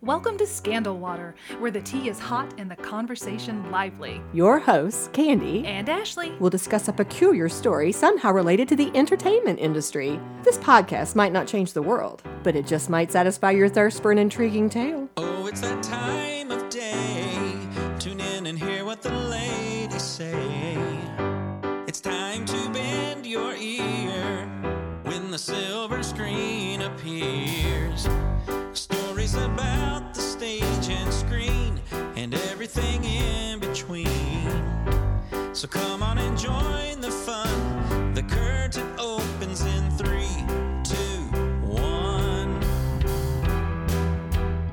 Welcome to Scandal Water, where the tea is hot and the conversation lively. Your hosts, Candy And Ashley. will discuss a peculiar story somehow related to the entertainment industry. This podcast might not change the world, but it just might satisfy your thirst for an intriguing tale. Oh, it's that time of day. Tune in and hear what the ladies say. Everything in between. So come on and join the fun. The curtain opens in three, two, one.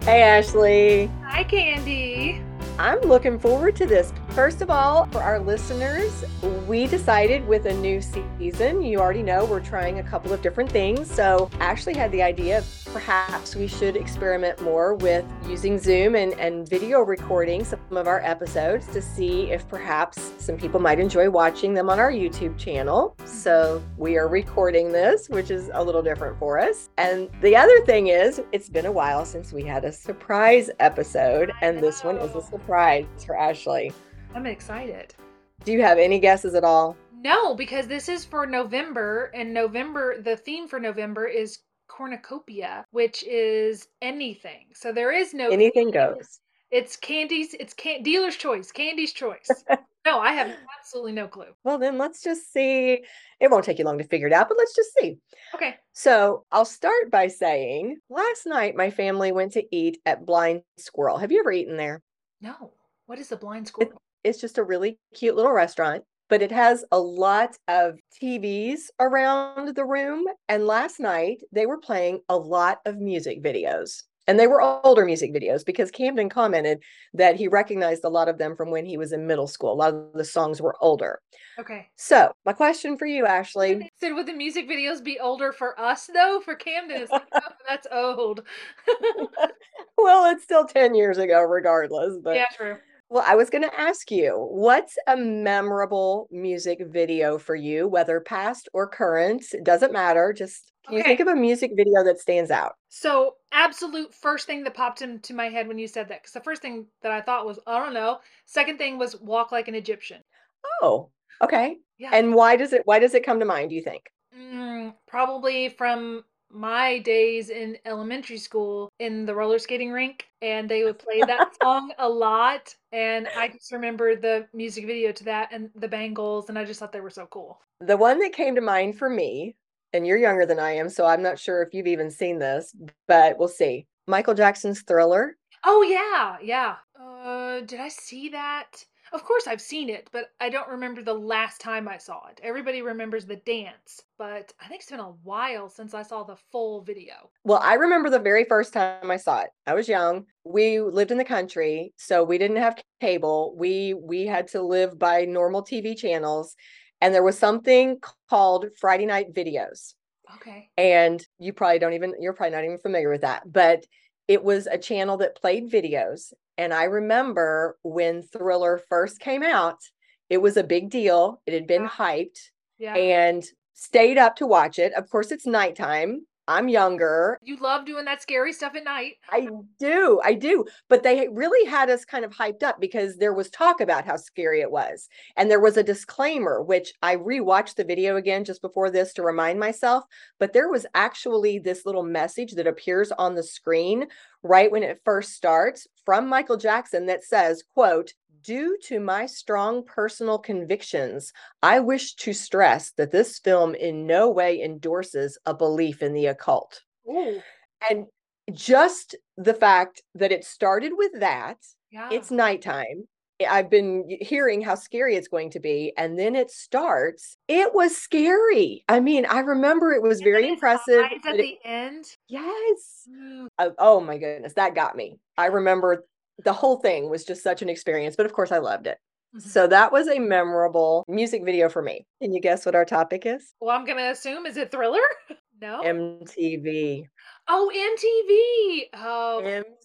Hey, Ashley. Hi, Candy. I'm looking forward to this. First of all, for our listeners, we decided with a new season, you already know we're trying a couple of different things. So, Ashley had the idea of perhaps we should experiment more with using Zoom and, and video recording some of our episodes to see if perhaps some people might enjoy watching them on our YouTube channel. So, we are recording this, which is a little different for us. And the other thing is, it's been a while since we had a surprise episode, and this one is a surprise for Ashley. I'm excited. Do you have any guesses at all? No, because this is for November, and November, the theme for November is cornucopia, which is anything. So there is no Anything goes. It's Candy's, it's can- dealer's choice, Candy's choice. no, I have absolutely no clue. Well, then let's just see. It won't take you long to figure it out, but let's just see. Okay. So I'll start by saying last night my family went to eat at Blind Squirrel. Have you ever eaten there? No. What is the blind squirrel? It's just a really cute little restaurant, but it has a lot of TVs around the room. And last night they were playing a lot of music videos. And they were older music videos because Camden commented that he recognized a lot of them from when he was in middle school. A lot of the songs were older. Okay. So, my question for you, Ashley, Said would the music videos be older for us though? For Camden, it's like, oh, that's old. well, it's still 10 years ago, regardless. But yeah, true. Well, I was going to ask you, what's a memorable music video for you, whether past or current? It doesn't matter. Just can you think of a music video that stands out? So, absolute first thing that popped into my head when you said that, because the first thing that I thought was, I don't know. Second thing was walk like an Egyptian. Oh, okay. Yeah. And why does it why does it come to mind, do you think? Mm, probably from my days in elementary school in the roller skating rink, and they would play that song a lot. And I just remember the music video to that and the Bangles, and I just thought they were so cool. The one that came to mind for me, and you're younger than I am, so I'm not sure if you've even seen this, but we'll see. Michael Jackson's Thriller. Oh yeah, yeah. Uh, did I see that? Of course I've seen it, but I don't remember the last time I saw it. Everybody remembers the dance, but I think it's been a while since I saw the full video. Well, I remember the very first time I saw it. I was young. We lived in the country, so we didn't have cable. We we had to live by normal TV channels, and there was something called Friday Night Videos. Okay. And you probably don't even you're probably not even familiar with that, but it was a channel that played videos. And I remember when Thriller first came out, it was a big deal. It had been Yeah. hyped Yeah. and stayed up to watch it. Of course, it's nighttime. I'm younger. You love doing that scary stuff at night. I do, I do. But they really had us kind of hyped up because there was talk about how scary it was. And there was a disclaimer, which I rewatched the video again just before this to remind myself. But there was actually this little message that appears on the screen right when it first starts from Michael Jackson that says, quote, Due to my strong personal convictions, I wish to stress that this film in no way endorses a belief in the occult. Ooh. And just the fact that it started with that, Yeah. it's nighttime. I- I've been hearing how scary it's going to be. And then it starts. It was scary. I mean, I remember it was And very impressive. at it- the end. yes. Ooh. Uh, oh my goodness. That got me. I remember the whole thing was just such an experience. But of course, I loved it. Mhm. So that was a memorable music video for me. Can you guess what our topic is? Well, I'm gonna assume is it Thriller? no. MTV. oh, MTV. Oh,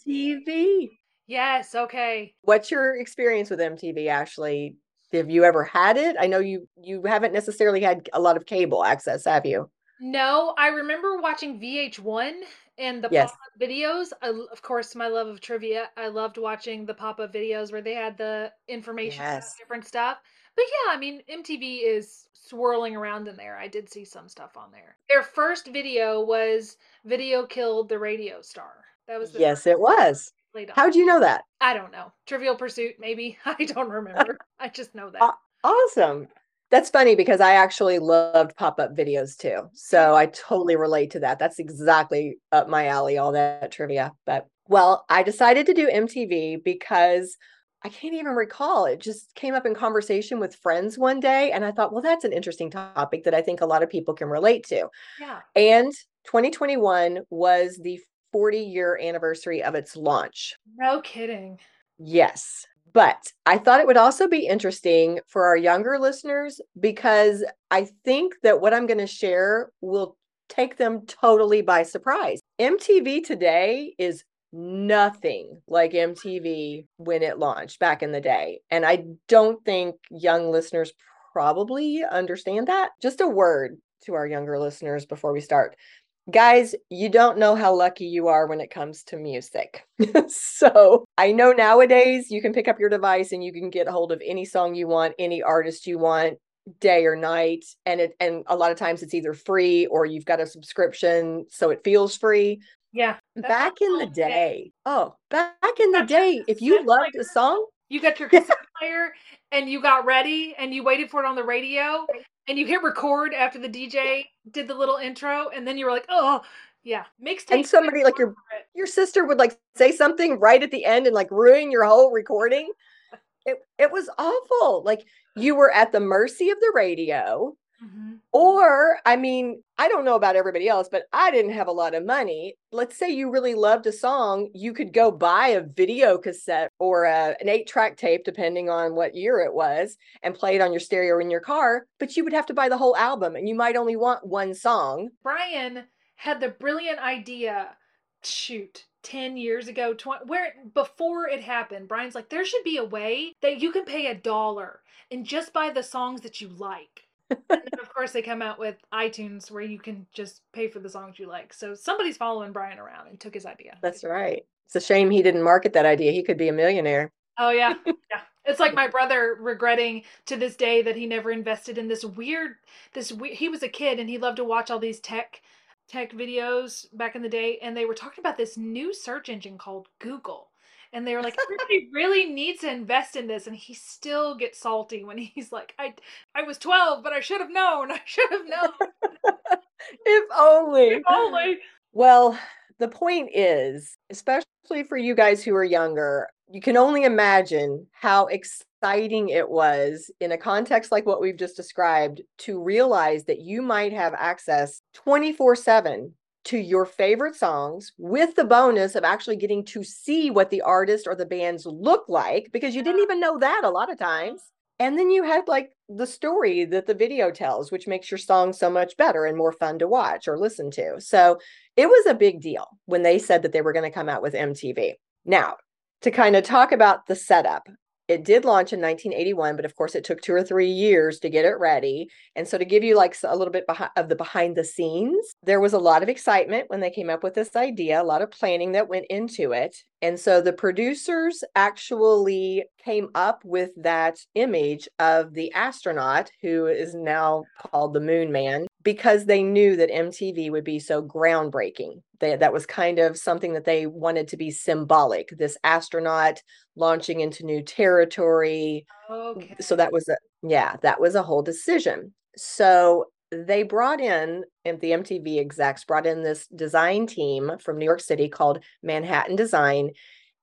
MTV. yes. Okay. What's your experience with MTV, Ashley? Have you ever had it? I know you you haven't necessarily had a lot of cable access, have you? No, I remember watching VH1 And the Yes. pop-up videos, I of course, my love of trivia, I loved watching the pop-up videos where they had the information about Yes. different stuff. But yeah, I mean, MTV is swirling around in there. I did see some stuff on there. Their first video was Video Killed the Radio Star. That was the Yes, it was. How'd you know that? I don't know. Trivial Pursuit, maybe. I don't remember. I just know that. Aw awesome. That's funny because I actually loved pop-up videos too. So I totally relate to that. That's exactly up my alley, all that trivia. But well, I decided to do MTV because I can't even recall. It just came up in conversation with friends one day, and I thought, well, that's an interesting topic that I think a lot of people can relate to. Yeah. And 2021 was the 40-year anniversary of its launch. No kidding. Yes. But I thought it would also be interesting for our younger listeners because I think that what I'm going to share will take them totally by surprise. MTV today is nothing like MTV when it launched back in the day. And I don't think young listeners probably understand that. Just a word to our younger listeners before we start. Guys, you don't know how lucky you are when it comes to music. so I know nowadays you can pick up your device and you can get a hold of any song you want, any artist you want, day or night. And it and a lot of times it's either free or you've got a subscription, so it feels free. Yeah. Back in the day, oh, back in the day, if you loved a song, You got your cassette player and you got ready and you waited for it on the radio and you hit record after the DJ did the little intro and then you were like, oh, yeah, mixtape. and somebody like your your sister would like say something right at the end and like ruin your whole recording. It it was awful. Like you were at the mercy of the radio. Mhm. Or, I mean, I don't know about everybody else, but I didn't have a lot of money. Let's say you really loved a song, you could go buy a video cassette or a, an eight track tape, depending on what year it was, and play it on your stereo in your car. But you would have to buy the whole album and you might only want one song. Brian had the brilliant idea, shoot, 10 years ago, 20, where before it happened, Brian's like, there should be a way that you can pay a dollar and just buy the songs that you like. And then, of course, they come out with iTunes where you can just pay for the songs you like. So somebody's following Brian around and took his idea. That's right. It's a shame he didn't market that idea. He could be a millionaire. Oh yeah, yeah. It's like my brother regretting to this day that he never invested in this weird, this we- he was a kid and he loved to watch all these tech, tech videos back in the day, and they were talking about this new search engine called Google, and they were like, everybody really needs to invest in this, and he still gets salty when he's like, I, I was twelve, but I should have known, I should have known, If only. if only. Well, the point is, especially for you guys who are younger, you can only imagine how exciting it was in a context like what we've just described to realize that you might have access 24 7 to your favorite songs with the bonus of actually getting to see what the artist or the bands look like because you didn't even know that a lot of times. And then you had like the story that the video tells, which makes your song so much better and more fun to watch or listen to. So it was a big deal when they said that they were going to come out with MTV. Now, to kind of talk about the setup, it did launch in 1981, but of course, it took two or three years to get it ready. And so, to give you like a little bit of the behind the scenes, there was a lot of excitement when they came up with this idea, a lot of planning that went into it. And so, the producers actually came up with that image of the astronaut who is now called the Moon Man because they knew that MTV would be so groundbreaking. They, that was kind of something that they wanted to be symbolic. This astronaut launching into new territory. Okay. So that was a yeah, that was a whole decision. So they brought in and the MTV execs brought in this design team from New York City called Manhattan Design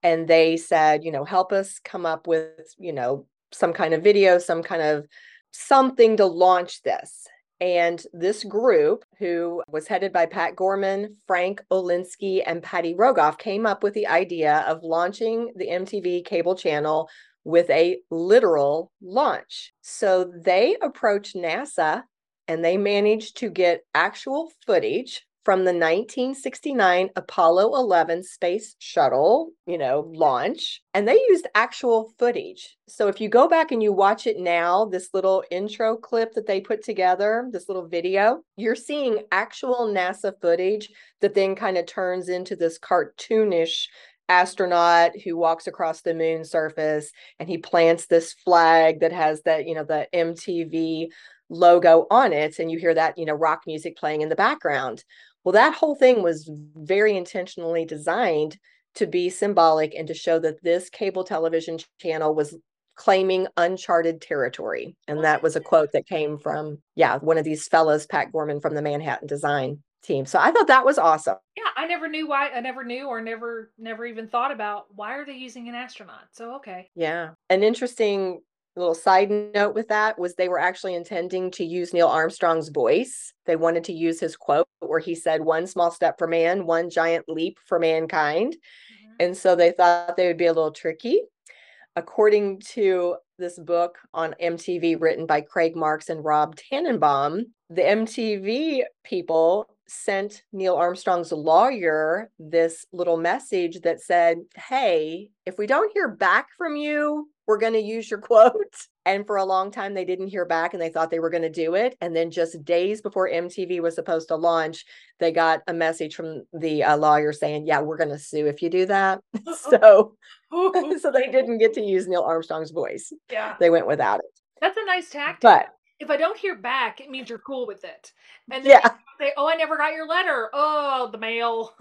and they said, you know, help us come up with, you know, some kind of video, some kind of something to launch this. And this group, who was headed by Pat Gorman, Frank Olinsky, and Patty Rogoff, came up with the idea of launching the MTV cable channel with a literal launch. So they approached NASA and they managed to get actual footage from the 1969 Apollo 11 space shuttle, you know, launch, and they used actual footage. So if you go back and you watch it now, this little intro clip that they put together, this little video, you're seeing actual NASA footage that then kind of turns into this cartoonish astronaut who walks across the moon surface and he plants this flag that has that you know the MTV logo on it and you hear that you know rock music playing in the background well that whole thing was very intentionally designed to be symbolic and to show that this cable television channel was claiming uncharted territory and that was a quote that came from yeah one of these fellas pat gorman from the manhattan design team. So I thought that was awesome. Yeah, I never knew why. I never knew or never never even thought about why are they using an astronaut. So okay. Yeah, an interesting little side note with that was they were actually intending to use Neil Armstrong's voice. They wanted to use his quote where he said, "One small step for man, one giant leap for mankind," mm-hmm. and so they thought they would be a little tricky. According to this book on MTV written by Craig Marks and Rob Tannenbaum, the MTV people sent Neil Armstrong's lawyer this little message that said, Hey, if we don't hear back from you, we're going to use your quote. And for a long time, they didn't hear back and they thought they were going to do it. And then just days before MTV was supposed to launch, they got a message from the uh, lawyer saying, Yeah, we're going to sue if you do that. so, so they didn't get to use Neil Armstrong's voice. Yeah. They went without it. That's a nice tactic. But if I don't hear back, it means you're cool with it. And then yeah. say, "Oh, I never got your letter. Oh, the mail."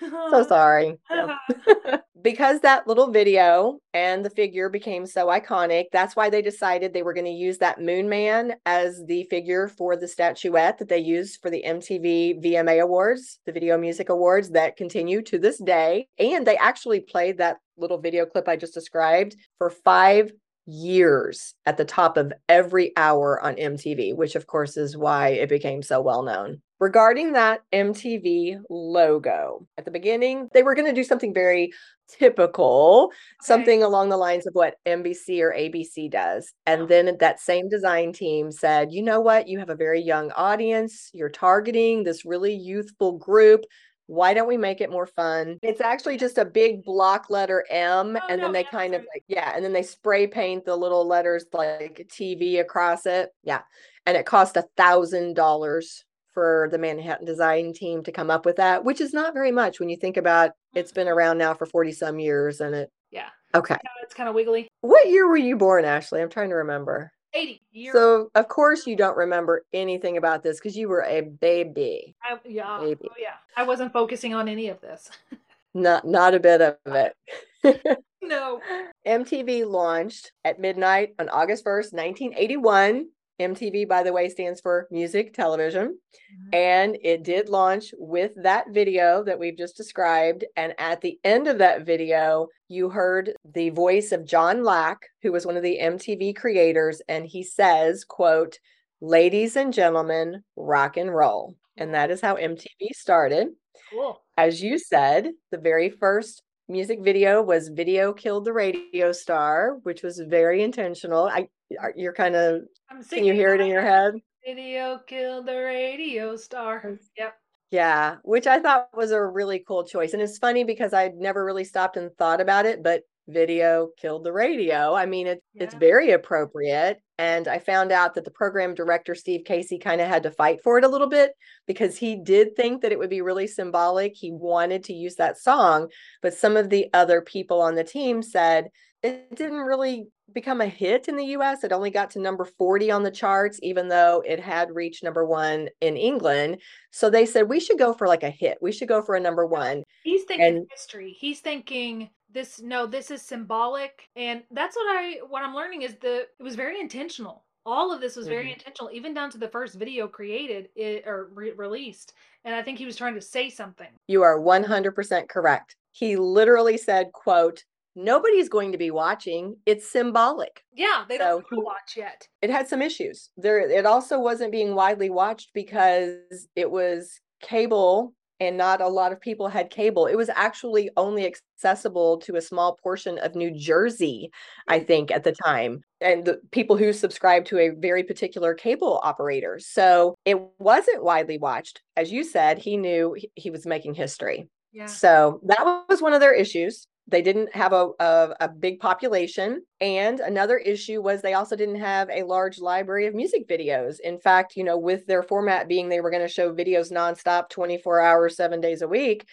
So sorry. because that little video and the figure became so iconic, that's why they decided they were going to use that Moon Man as the figure for the statuette that they used for the MTV VMA Awards, the Video Music Awards that continue to this day. And they actually played that little video clip I just described for five years at the top of every hour on MTV, which of course is why it became so well known. Regarding that MTV logo, at the beginning, they were going to do something very typical, okay. something along the lines of what NBC or ABC does. And then that same design team said, you know what? You have a very young audience. You're targeting this really youthful group why don't we make it more fun? It's actually just a big block letter M, oh, and no, then they kind of like, yeah, and then they spray paint the little letters like TV across it. Yeah. And it cost a thousand dollars for the Manhattan design team to come up with that, which is not very much when you think about it's been mm-hmm. around now for 40 some years and it. Yeah. Okay. It's kind of wiggly. What year were you born, Ashley? I'm trying to remember. 80 years. So of course you don't remember anything about this because you were a baby. I, yeah. Baby. Oh, yeah. I wasn't focusing on any of this. not not a bit of it. no. MTV launched at midnight on August 1st, 1981 MTV, by the way, stands for music television. Mm-hmm. And it did launch with that video that we've just described. And at the end of that video, you heard the voice of John Lack, who was one of the MTV creators. And he says, quote, ladies and gentlemen, rock and roll. And that is how MTV started. Cool. As you said, the very first music video was Video Killed the Radio Star, which was very intentional. I you're kind of I'm can you hear it in your head? Video killed the radio star. Mm. Yep. Yeah, which I thought was a really cool choice. And it's funny because I'd never really stopped and thought about it, but video killed the radio. I mean, it, yeah. it's very appropriate. And I found out that the program director, Steve Casey, kind of had to fight for it a little bit because he did think that it would be really symbolic. He wanted to use that song, but some of the other people on the team said it didn't really become a hit in the US. It only got to number 40 on the charts, even though it had reached number one in England. So they said, we should go for like a hit. We should go for a number one. He's thinking and, history. He's thinking this, no, this is symbolic. And that's what I, what I'm learning is the, it was very intentional. All of this was very mm-hmm. intentional, even down to the first video created it, or re- released. And I think he was trying to say something. You are 100% correct. He literally said, quote, nobody's going to be watching. It's symbolic. Yeah, they don't watch yet. It had some issues. There it also wasn't being widely watched because it was cable and not a lot of people had cable. It was actually only accessible to a small portion of New Jersey, I think, at the time, and the people who subscribed to a very particular cable operator. So it wasn't widely watched. As you said, he knew he was making history. Yeah. So that was one of their issues. They didn't have a, a, a, big population. And another issue was they also didn't have a large library of music videos. In fact, you know, with their format being they were going to show videos nonstop 24 hours, seven days a week,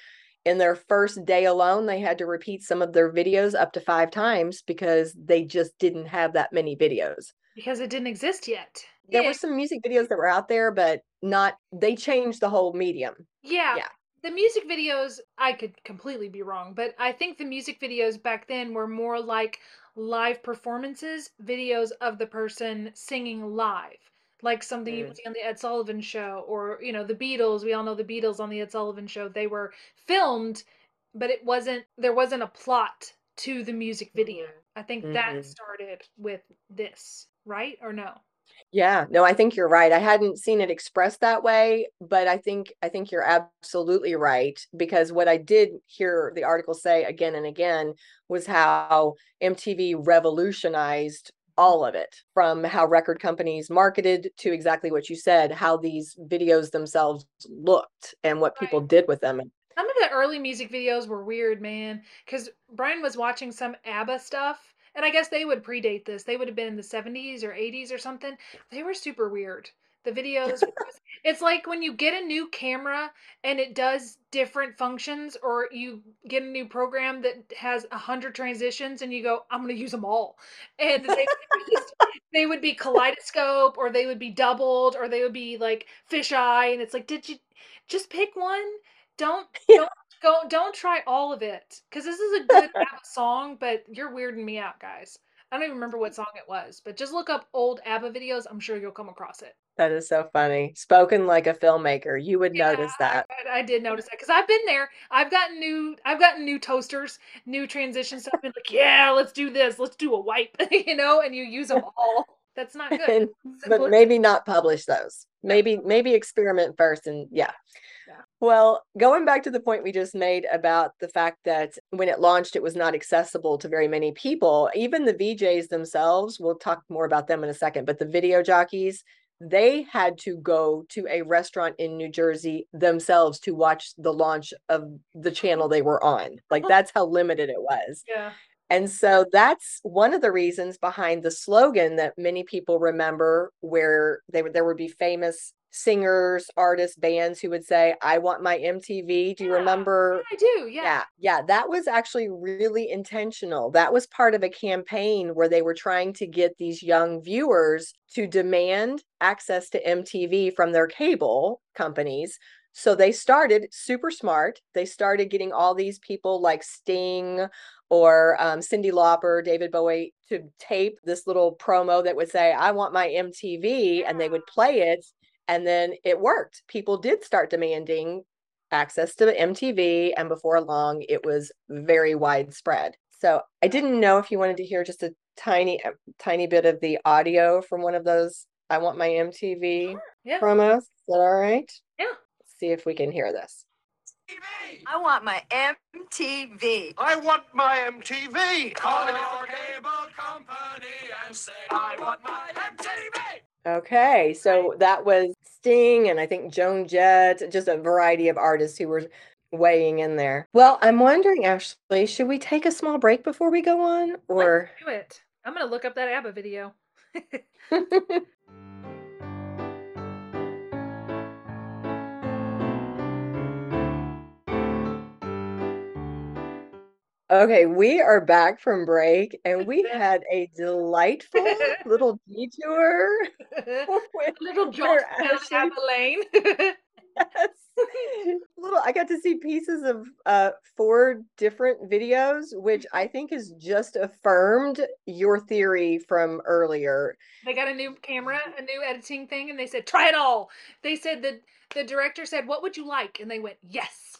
in their first day alone, they had to repeat some of their videos up to five times because they just didn't have that many videos. Because it didn't exist yet. There yeah. were some music videos that were out there, but not, they changed the whole medium. Yeah. Yeah the music videos i could completely be wrong but i think the music videos back then were more like live performances videos of the person singing live like something mm. you would see on the ed sullivan show or you know the beatles. We all know the beatles on the ed sullivan show. They were filmed but it wasn't there wasn't a plot to the music video. I think mm-hmm. that started with this right or no yeah, no, I think you're right. I hadn't seen it expressed that way, but I think I think you're absolutely right because what I did hear the article say again and again was how MTV revolutionized all of it from how record companies marketed to exactly what you said, how these videos themselves looked and what people right. did with them. Some of the early music videos were weird, man, cuz Brian was watching some ABBA stuff and I guess they would predate this. They would have been in the 70s or 80s or something. They were super weird. The videos, it's like when you get a new camera and it does different functions, or you get a new program that has a hundred transitions, and you go, "I'm going to use them all," and they, just, they would be kaleidoscope, or they would be doubled, or they would be like fisheye, and it's like, did you just pick one? Don't don't Go, don't try all of it because this is a good ABBA song, but you're weirding me out, guys. I don't even remember what song it was, but just look up old ABBA videos. I'm sure you'll come across it. That is so funny. Spoken like a filmmaker, you would yeah, notice that. I, I did notice that because I've been there. I've gotten new. I've gotten new toasters, new transition stuff. Been like, yeah, let's do this. Let's do a wipe, you know, and you use them all. That's not good. and, but maybe not publish those. Maybe maybe experiment first, and yeah. Well, going back to the point we just made about the fact that when it launched, it was not accessible to very many people, even the VJs themselves, we'll talk more about them in a second, but the video jockeys, they had to go to a restaurant in New Jersey themselves to watch the launch of the channel they were on. Like that's how limited it was. Yeah. And so that's one of the reasons behind the slogan that many people remember where they would there would be famous singers, artists, bands who would say, I want my MTV. Do you yeah, remember? I do, yeah. Yeah. Yeah. That was actually really intentional. That was part of a campaign where they were trying to get these young viewers to demand access to MTV from their cable companies. So they started super smart. They started getting all these people like Sting or um, Cyndi Lauper, David Bowie to tape this little promo that would say, I want my MTV, yeah. and they would play it and then it worked. People did start demanding access to MTV, and before long, it was very widespread. So I didn't know if you wanted to hear just a tiny, a tiny bit of the audio from one of those. I want my MTV sure. yeah. promos. Is that all right? Yeah. Let's see if we can hear this. I want my MTV. I want my MTV. Call your cable company and say, I want my MTV. Okay, so that was Sting and I think Joan Jett, just a variety of artists who were weighing in there. Well, I'm wondering, Ashley, should we take a small break before we go on, or Let's do it? I'm gonna look up that ABBA video. Okay, we are back from break and we had a delightful little detour. little jaunt down Lane. yes. little I got to see pieces of uh four different videos, which I think has just affirmed your theory from earlier. They got a new camera, a new editing thing, and they said, try it all. They said that the director said, What would you like? And they went, Yes.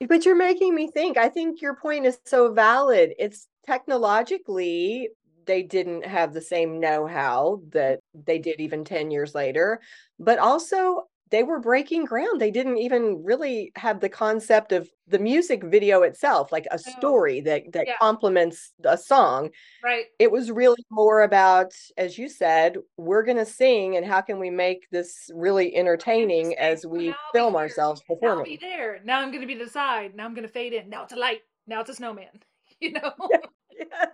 But you're making me think. I think your point is so valid. It's technologically, they didn't have the same know how that they did even 10 years later. But also, they were breaking ground. They didn't even really have the concept of the music video itself, like a story that that Yeah. complements a song. Right. It was really more about, as you said, we're going to sing and how can we make this really entertaining as we now I'll be film ourselves Now I'll be there. Now I'm gonna be the side. Now I'm gonna fade in. Now it's a light. Now it's a snowman. You know. Yes.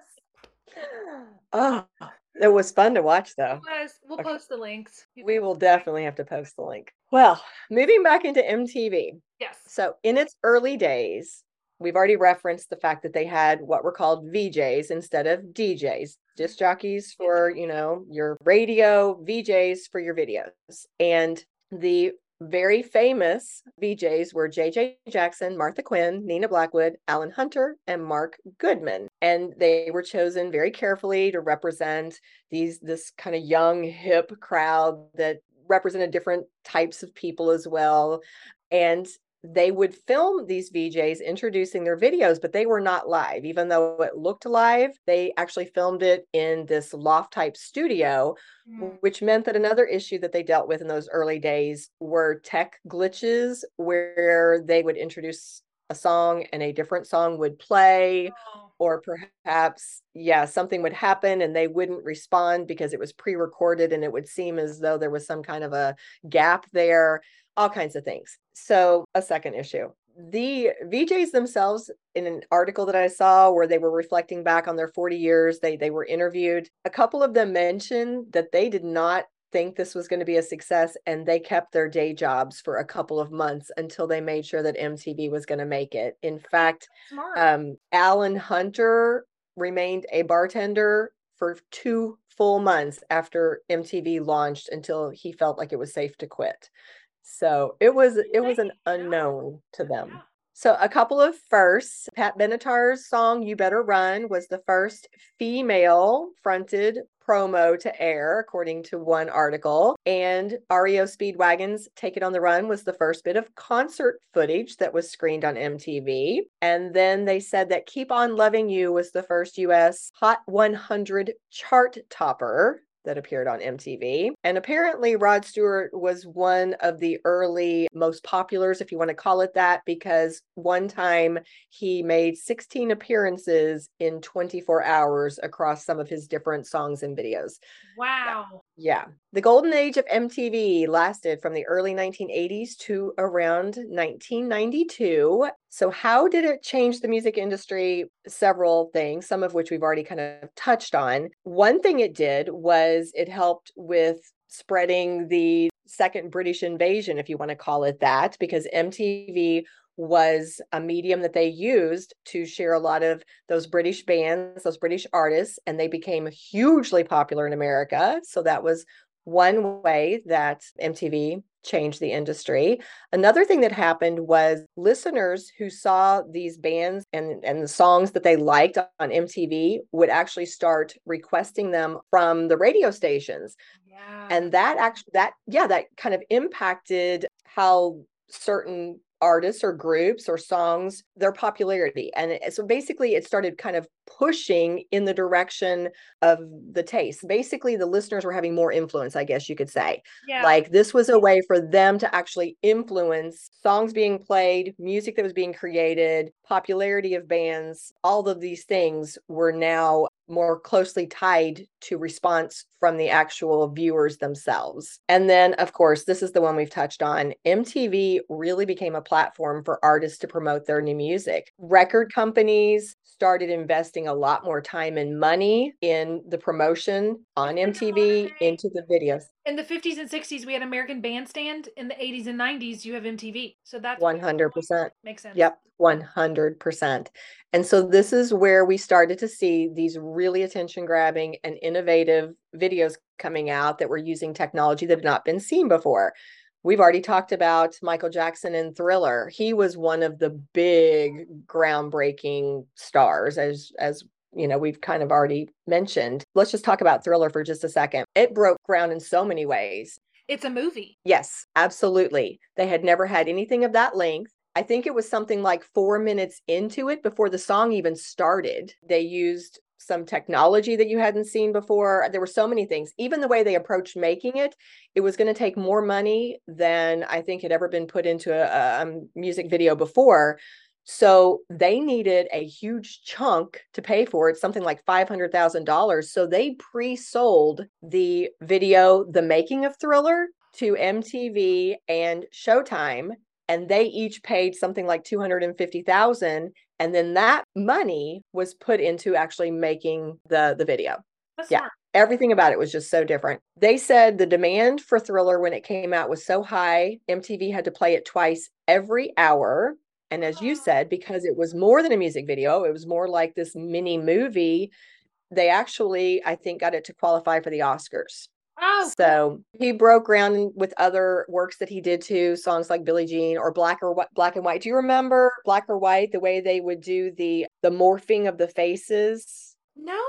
Oh, it was fun to watch though. Guys, we'll Okay. post the links. We will definitely have to post the link. Well, moving back into MTV. Yes. So, in its early days, we've already referenced the fact that they had what were called VJs instead of DJs, disc jockeys for, mm-hmm. you know, your radio, VJs for your videos. And the very famous VJs were JJ Jackson, Martha Quinn, Nina Blackwood, Alan Hunter, and Mark Goodman. And they were chosen very carefully to represent these this kind of young hip crowd that represented different types of people as well. And they would film these VJs introducing their videos, but they were not live. Even though it looked live, they actually filmed it in this loft type studio, Mm. which meant that another issue that they dealt with in those early days were tech glitches where they would introduce a song and a different song would play Oh, or perhaps yeah something would happen and they wouldn't respond because it was pre-recorded and it would seem as though there was some kind of a gap there all kinds of things. So a second issue the vjs themselves in an article that i saw where they were reflecting back on their 40 years they they were interviewed a couple of them mentioned that they did not think this was going to be a success and they kept their day jobs for a couple of months until they made sure that mtv was going to make it. In fact um, Alan Hunter remained a bartender for two full months after MTV launched until he felt like it was safe to quit. So it was it was an unknown to them. So a couple of firsts. Pat Benatar's song "You Better Run" was the first female fronted promo to air, according to one article. And REO Speedwagon's "Take It on the Run" was the first bit of concert footage that was screened on MTV. And then they said that "Keep On Loving You" was the first U.S. Hot 100 chart topper that appeared on MTV. And apparently, Rod Stewart was one of the early most populars, if you want to call it that, because one time he made 16 appearances in 24 hours across some of his different songs and videos. Wow. Yeah. The golden age of MTV lasted from the early 1980s to around 1992. So, how did it change the music industry? Several things, some of which we've already kind of touched on. One thing it did was it helped with spreading the second British invasion, if you want to call it that, because MTV was a medium that they used to share a lot of those British bands, those British artists, and they became hugely popular in America. So that was one way that MTV changed the industry. Another thing that happened was listeners who saw these bands and, and the songs that they liked on MTV would actually start requesting them from the radio stations Yeah. and that actually that yeah that kind of impacted how certain artists or groups or songs their popularity and it, so basically it started kind of pushing in the direction of the taste basically the listeners were having more influence i guess you could say yeah. like this was a way for them to actually influence songs being played music that was being created popularity of bands all of these things were now more closely tied to response from the actual viewers themselves. And then, of course, this is the one we've touched on. MTV really became a platform for artists to promote their new music. Record companies started investing a lot more time and money in the promotion on MTV into the videos. in the 50s and 60s, we had American Bandstand. In the 80s and 90s, you have MTV. So that's 100%. makes sense. Yep, 100%. And so this is where we started to see these really attention grabbing and innovative videos coming out that were using technology that had not been seen before. We've already talked about Michael Jackson and Thriller. He was one of the big groundbreaking stars as as you know, we've kind of already mentioned. Let's just talk about Thriller for just a second. It broke ground in so many ways. It's a movie. Yes, absolutely. They had never had anything of that length. I think it was something like four minutes into it before the song even started. They used some technology that you hadn't seen before. There were so many things. Even the way they approached making it, it was going to take more money than I think had ever been put into a, a um, music video before. So they needed a huge chunk to pay for it, something like $500,000. So they pre sold the video, The Making of Thriller, to MTV and Showtime. And they each paid something like 250,000 and then that money was put into actually making the the video. That's Yeah. smart. Everything about it was just so different. They said the demand for Thriller when it came out was so high, MTV had to play it twice every hour. And as you ah. said, because it was more than a music video, it was more like this mini movie. They actually, I think, got it to qualify for the Oscars. Oh, So he broke ground with other works that he did too, songs like Billie Jean or Black or Wh- Black and White. Do you remember Black or White? The way they would do the the morphing of the faces. no,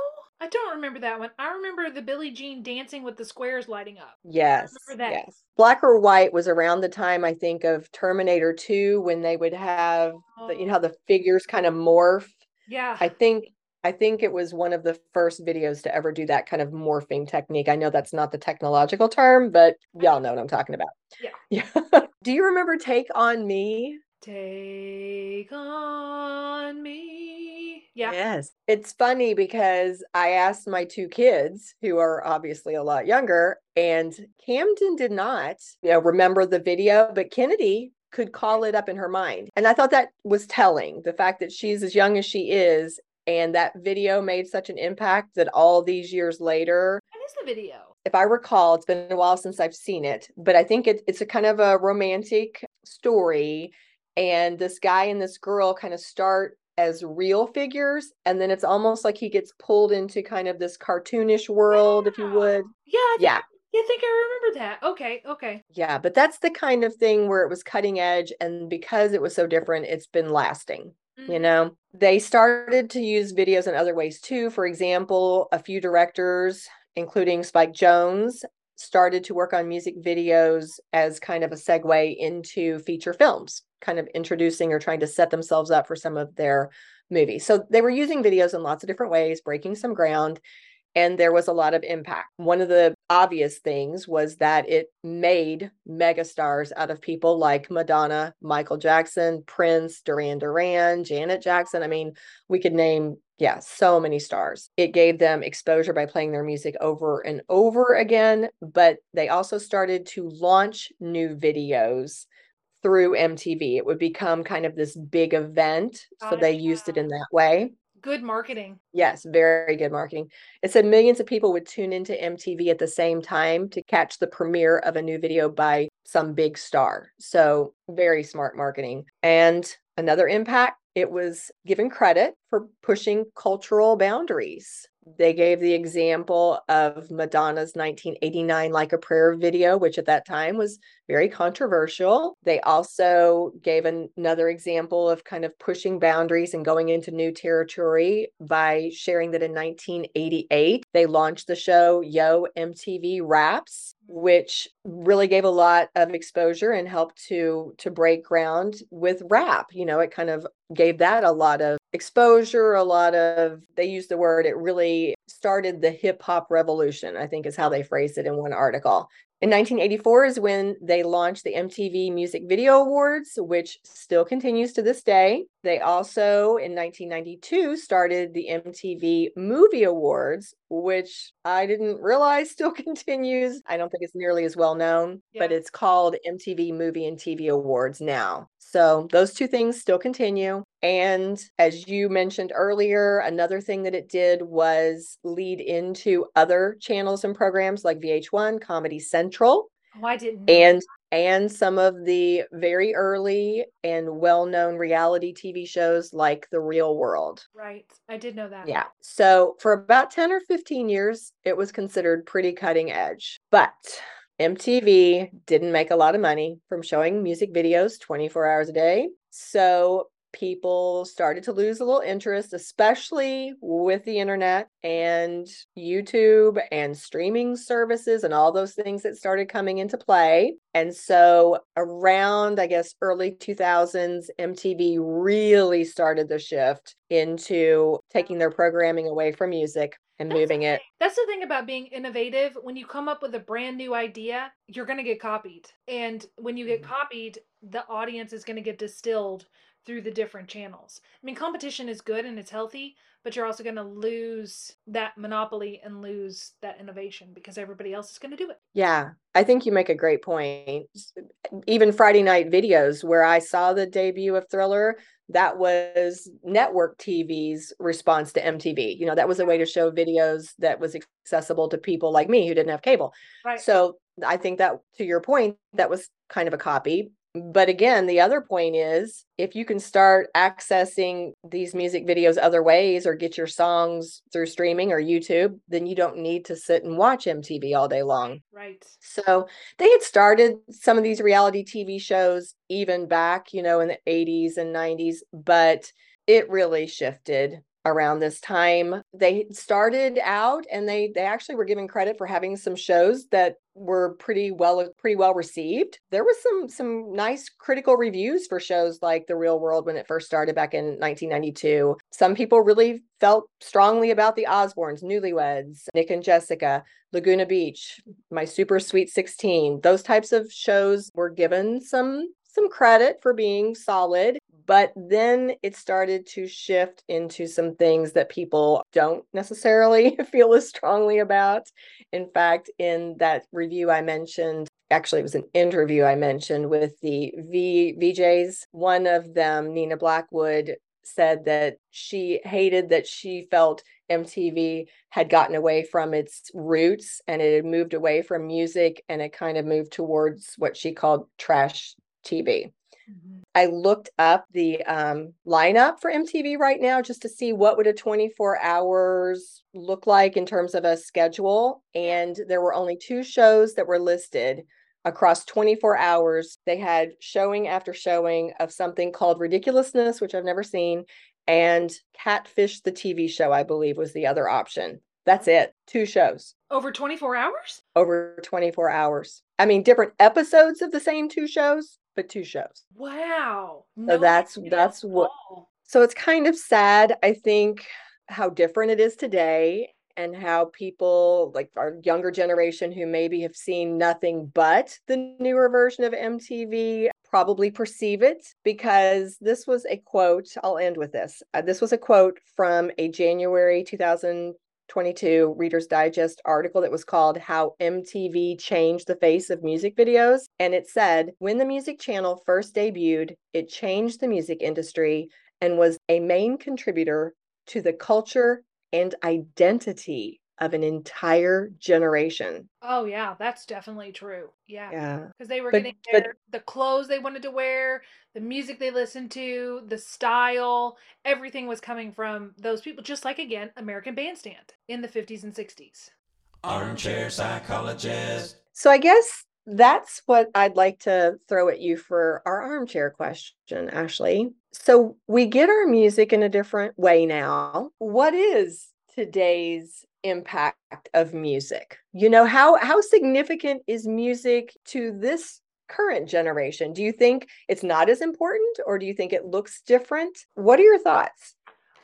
I don't remember that one. I remember the Billie Jean dancing with the squares lighting up. Yes, yes. Black or White was around the time I think of Terminator 2 when they would have the, you know oh. how the figures kind of morph. Yeah. I think I think it was one of the first videos to ever do that kind of morphing technique. I know that's not the technological term, but y'all know what I'm talking about. Yeah. Yeah. do you remember Take on Me? Take on me. Yeah. Yes. It's funny because I asked my two kids, who are obviously a lot younger, and Camden did not, you know, remember the video, but Kennedy could call it up in her mind. And I thought that was telling the fact that she's as young as she is and that video made such an impact that all these years later What is the video? if I recall, it's been a while since I've seen it, but I think it, it's a kind of a romantic story. And this guy and this girl kind of start as real figures. And then it's almost like he gets pulled into kind of this cartoonish world, if you would. Yeah. I Yeah. yeah, I think I remember that. Okay. Okay. Yeah. But that's the kind of thing where it was cutting edge. And because it was so different, it's been lasting. you Mhm. know they started to use videos in other ways too for example a few directors including spike jonze started to work on music videos as kind of a segue into feature films kind of introducing or trying to set themselves up for some of their movies so they were using videos in lots of different ways breaking some ground and there was a lot of impact. One of the obvious things was that it made megastars out of people like Madonna, Michael Jackson, Prince, Duran Duran, Janet Jackson. I mean, we could name, yeah, so many stars. It gave them exposure by playing their music over and over again, but they also started to launch new videos through MTV. It would become kind of this big event. So they used it in that way. Good marketing. Yes, very good marketing. It said millions of people would tune into MTV at the same time to catch the premiere of a new video by some big star. So, very smart marketing. And another impact, it was given credit for pushing cultural boundaries. They gave the example of Madonna's 1989 Like a Prayer video, which at that time was very controversial. They also gave an- another example of kind of pushing boundaries and going into new territory by sharing that in 1988, they launched the show Yo MTV Raps, which really gave a lot of exposure and helped to to break ground with rap. You know, it kind of gave that a lot of exposure, a lot of they use the word it really started the hip hop revolution, I think is how they phrased it in one article. In 1984 is when they launched the MTV Music Video Awards, which still continues to this day. They also, in 1992, started the MTV Movie Awards, which I didn't realize still continues. I don't think it's nearly as well known, but it's called MTV Movie and TV Awards now. So those two things still continue. And as you mentioned earlier, another thing that it did was lead into other channels and programs like VH1, Comedy Central, Oh, I didn't. and and some of the very early and well-known reality TV shows like The Real World. right. I did know that. Yeah. So for about 10 or 15 years, it was considered pretty cutting edge. But MTV didn't make a lot of money from showing music videos 24 hours a day. So people started to lose a little interest, especially with the internet and YouTube and streaming services and all those things that started coming into play. And so around, I guess, early 2000s, MTV really started the shift into taking their programming away from music and That's moving it. That's the thing about being innovative. When you come up with a brand new idea, you're going to get copied. And when you get Mhm. copied, the audience is going to get distilled through the different channels. I mean, competition is good and it's healthy, but you're also going to lose that monopoly and lose that innovation because everybody else is going to do it. Yeah, I think you make a great point. Even Friday night videos, where I saw the debut of Thriller, that was network TV's response to MTV. You know, that was a way to show videos that was accessible to people like me who didn't have cable. Right. So I think that, to your point, that was kind of a copy. But again, the other point is if you can start accessing these music videos other ways or get your songs through streaming or YouTube, then you don't need to sit and watch MTV all day long. right. So they had started some of these reality TV shows even back, you know, in the 80s and 90s, but it really shifted around this time. They started out and they they actually were given credit for having some shows that were pretty well pretty well received. There was some some nice critical reviews for shows like The Real World when it first started back in 1992. Some people really felt strongly about the Osbournes, Newlyweds, Nick and Jessica, Laguna Beach, My Super Sweet 16. Those types of shows were given some some credit for being solid, but then it started to shift into some things that people don't necessarily feel as strongly about. In fact, in that review I mentioned, actually it was an interview I mentioned with the V VJs, one of them, Nina Blackwood, said that she hated that she felt MTV had gotten away from its roots and it had moved away from music and it kind of moved towards what she called trash TV. Mhm. I looked up the um, lineup for MTV right now just to see what would a 24 hours look like in terms of a schedule. And there were only two shows that were listed across 24 hours. They had showing after showing of something called Ridiculousness, which I've never seen, and Catfish, the TV show, I believe was the other option. That's it. Two shows Over 24 hours? over 24 hours. I mean, different episodes of the same two shows, but two shows. Wow. So that's that's at what so it's kind of sad, I think, how different it is today and how people like our younger generation who maybe have seen nothing but the newer version of MTV probably perceive it because this was a quote. I'll end with this. Uh, this was a quote from a January 2022 Reader's Digest article that was called How MTV Changed the Face of Music Videos. And it said, when the music channel first debuted, it changed the music industry and was a main contributor to the culture and identity of an entire generation. Oh yeah, that's definitely true. Yeah. Yeah. Because they were But- getting but- the clothes they wanted to wear, the music they listened to, the style, everything was coming from those people, just like again, American Bandstand in the 50s and 60s. Armchair psychologist. So I guess that's what I'd like to throw at you for our armchair question, Ashley. So we get our music in a different way now. What is today's impact of music? You know, how how significant is music to this current generation? Do you think it's not as important or do you think it looks different? What are your thoughts?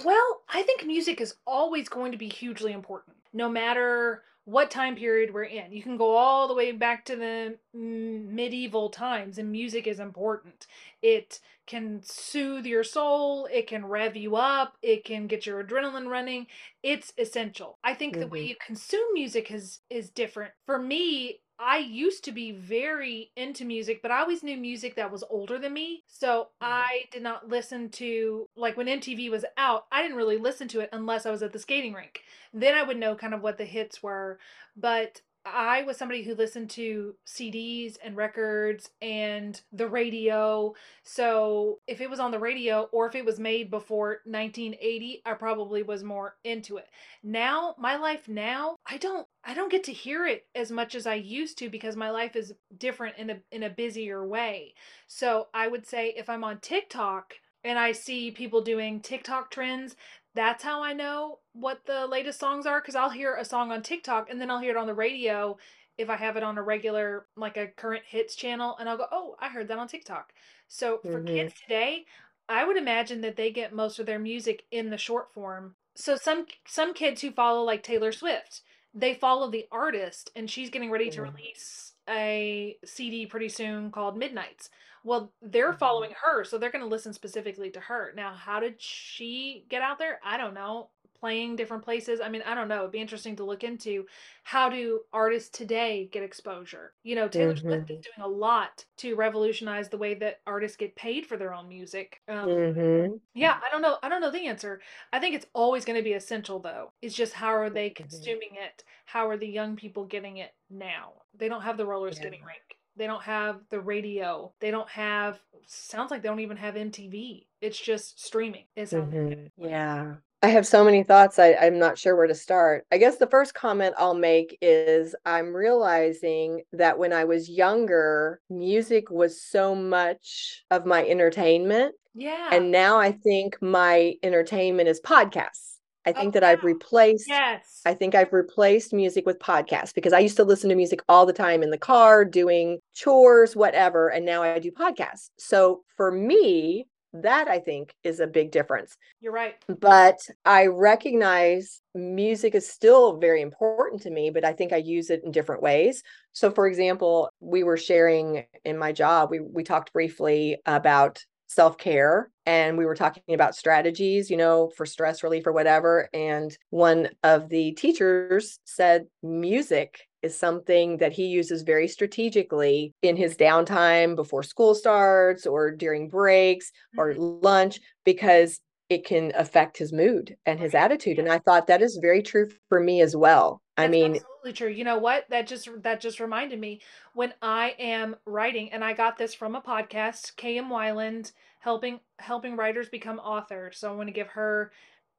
Well, I think music is always going to be hugely important, no matter what time period we're in. You can go all the way back to the medieval times, and music is important. It can soothe your soul, it can rev you up, it can get your adrenaline running. It's essential. I think the way Mhm. you consume music is is different. For me, I used to be very into music, but I always knew music that was older than me. So mm-hmm. I did not listen to, like when MTV was out, I didn't really listen to it unless I was at the skating rink. Then I would know kind of what the hits were. But I was somebody who listened to CDs and records and the radio. So if it was on the radio or if it was made before 1980, I probably was more into it. Now, my life now, I don't I don't get to hear it as much as I used to because my life is different in a in a busier way. So I would say if I'm on TikTok, and I see people doing TikTok trends, that's how I know what the latest songs are because I'll hear a song on TikTok and then I'll hear it on the radio if I have it on a regular, like a current hits channel, and I'll go, oh, I heard that on TikTok. So for Mhm. kids today, I would imagine that they get most of their music in the short form. So some some kids who follow like Taylor Swift, they follow the artist, and she's getting ready to Mhm. release a CD pretty soon called Midnights. Well, they're Mhm. following her, so they're going to listen specifically to her. Now, how did she get out there? I don't know. Playing different places. I mean, I don't know. It'd be interesting to look into how do artists today get exposure? You know, Taylor Swift is doing a lot to revolutionize the way that artists get paid for their own music. Um, Mhm. yeah, I don't know. I don't know the answer. I think it's always going to be essential, though. It's just how are they Mhm. consuming it? How are the young people getting it now? They don't have the roller Yeah. skating rink. They don't have the radio. They don't have. Sounds like they don't even have MTV. It's just streaming. It sounds like. Mm-hmm, yeah. I have so many thoughts. I, I'm not sure where to start. I guess the first comment I'll make is I'm realizing that when I was younger, music was so much of my entertainment. Yeah. And now I think my entertainment is podcasts. I think Oh, that I've replaced yes. I think I've replaced music with podcasts because I used to listen to music all the time in the car, doing chores, whatever, and now I do podcasts. So for me, that I think is a big difference. You're right. But I recognize music is still very important to me, but I think I use it in different ways. So for example, we were sharing in my job, we we talked briefly about self-care and we were talking about strategies, you know, for stress relief or whatever. And one of the teachers said music is something that he uses very strategically in his downtime before school starts or during breaks or Mhm. lunch because it can affect his mood and his attitude. And I thought that is very true for me as well. I mean, absolutely true. You know what? That just that just reminded me when I am writing, and I got this from a podcast, KM Weiland, helping helping writers become authors. So I want to give her.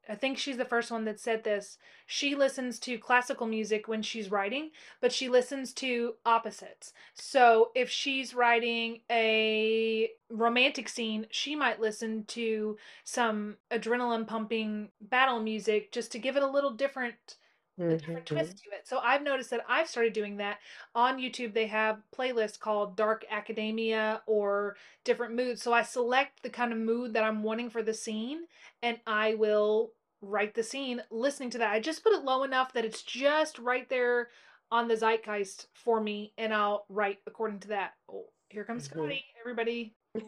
I think she's the first one that said this. She listens to classical music when she's writing, but she listens to opposites. So if she's writing a romantic scene, she might listen to some adrenaline pumping battle music just to give it a little different a different twist to it. So I've noticed that I've started doing that. On YouTube, they have playlists called Dark Academia or different moods. So I select the kind of mood that I'm wanting for the scene and I will write the scene listening to that. I just put it low enough that it's just right there on the zeitgeist for me and I'll write according to that. Oh, here comes Mhm. Scotty, everybody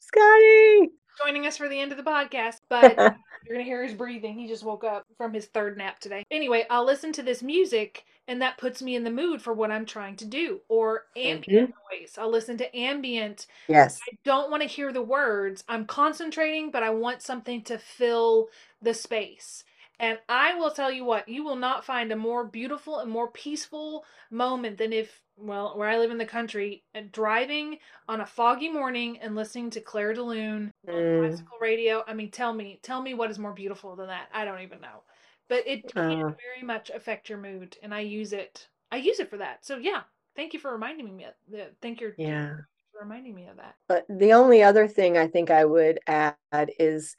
Scotty. Joining us for the end of the podcast, but you're going to hear his breathing. He just woke up from his third nap today. Anyway, I'll listen to this music and that puts me in the mood for what I'm trying to do. Or ambient noise. I'll listen to ambient. Yes. I don't want to hear the words. I'm concentrating, but I want something to fill the space. And I will tell you what, you will not find a more beautiful and more peaceful moment than if, well, where I live in the country, uh, driving on a foggy morning and listening to Clair de Lune on Mm. classical radio. I mean, tell me, tell me what is more beautiful than that. I don't even know. But it can Uh. very much affect your mood, and I use it. I use it for that. So yeah, thank you for reminding me. of that. Thank you Yeah. for reminding me of that. But the only other thing I think I would add is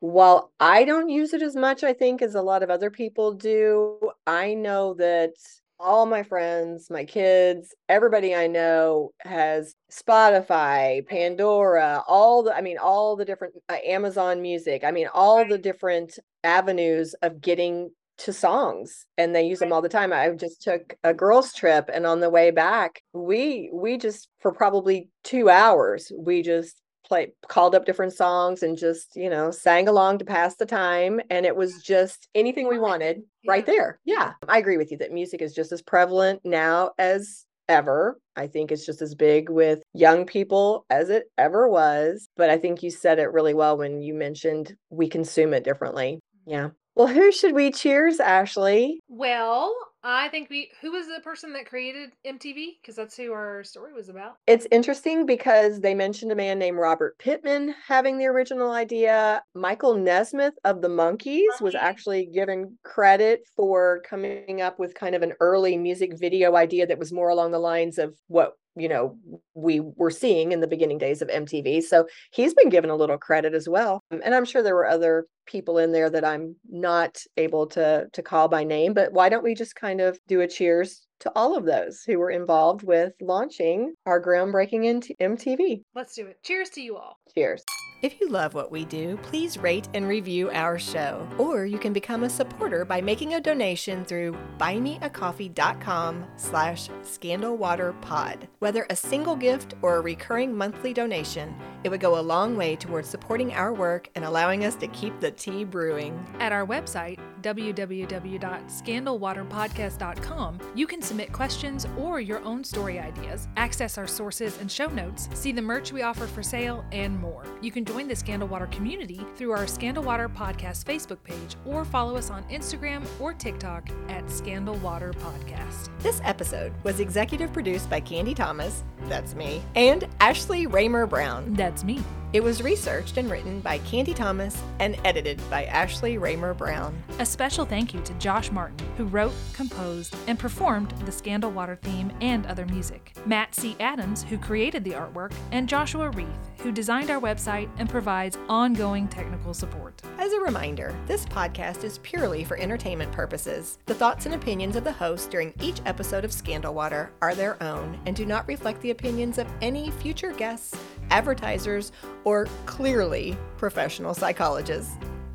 while I don't use it as much, I think, as a lot of other people do, I know that all my friends, my kids, everybody I know has Spotify, Pandora, all the, I mean, all the different uh, Amazon music. I mean, all the different avenues of getting to songs and they use them all the time. I just took a girls trip and on the way back, we we just for probably 2 hours, we just play called up different songs and just, you know, sang along to pass the time and it was just anything we wanted right there. Yeah. I agree with you that music is just as prevalent now as ever. I think it's just as big with young people as it ever was, but I think you said it really well when you mentioned we consume it differently. Yeah. Well, who should we cheers, Ashley? Well, I think we. Who was the person that created MTV? Because that's who our story was about. It's interesting because they mentioned a man named Robert Pittman having the original idea. Michael Nesmith of the Monkees was actually given credit for coming up with kind of an early music video idea that was more along the lines of what you know we were seeing in the beginning days of MTV. So he's been given a little credit as well. Um, and I'm sure there were other people in there that I'm not able to to call by name, but why don't we just kind of do a cheers to all of those who were involved with launching our groundbreaking into MTV. Let's do it. Cheers to you all. Cheers. If you love what we do, please rate and review our show. Or you can become a supporter by making a donation through buymeacoffee.com slash scandalwaterpod. Whether a single gift or a recurring monthly donation, it would go a long way towards supporting our work and allowing us to keep the tea brewing. At our website, www.scandalwaterpodcast.com, you can submit questions or your own story ideas, access our sources and show notes, see the merch we offer for sale, and more. You can join the Scandal Water community through our Scandal Water Podcast Facebook page or follow us on Instagram or TikTok at Scandal Water Podcast. This episode was executive produced by Candy Thomas, that's me, and Ashley Raymer Brown, that's me. It was researched and written by Candy Thomas and edited by Ashley Raymer Brown. A special thank you to Josh Martin, who wrote, composed, and performed the Scandal Water theme and other music, Matt C. Adams, who created the artwork, and Joshua Reith, who designed our website and provides ongoing technical support. As a reminder, this podcast is purely for entertainment purposes. The thoughts and opinions of the host during each episode of Scandal Water are their own and do not reflect the opinions of any future guests, advertisers, or clearly professional psychologists.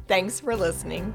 Thanks for listening.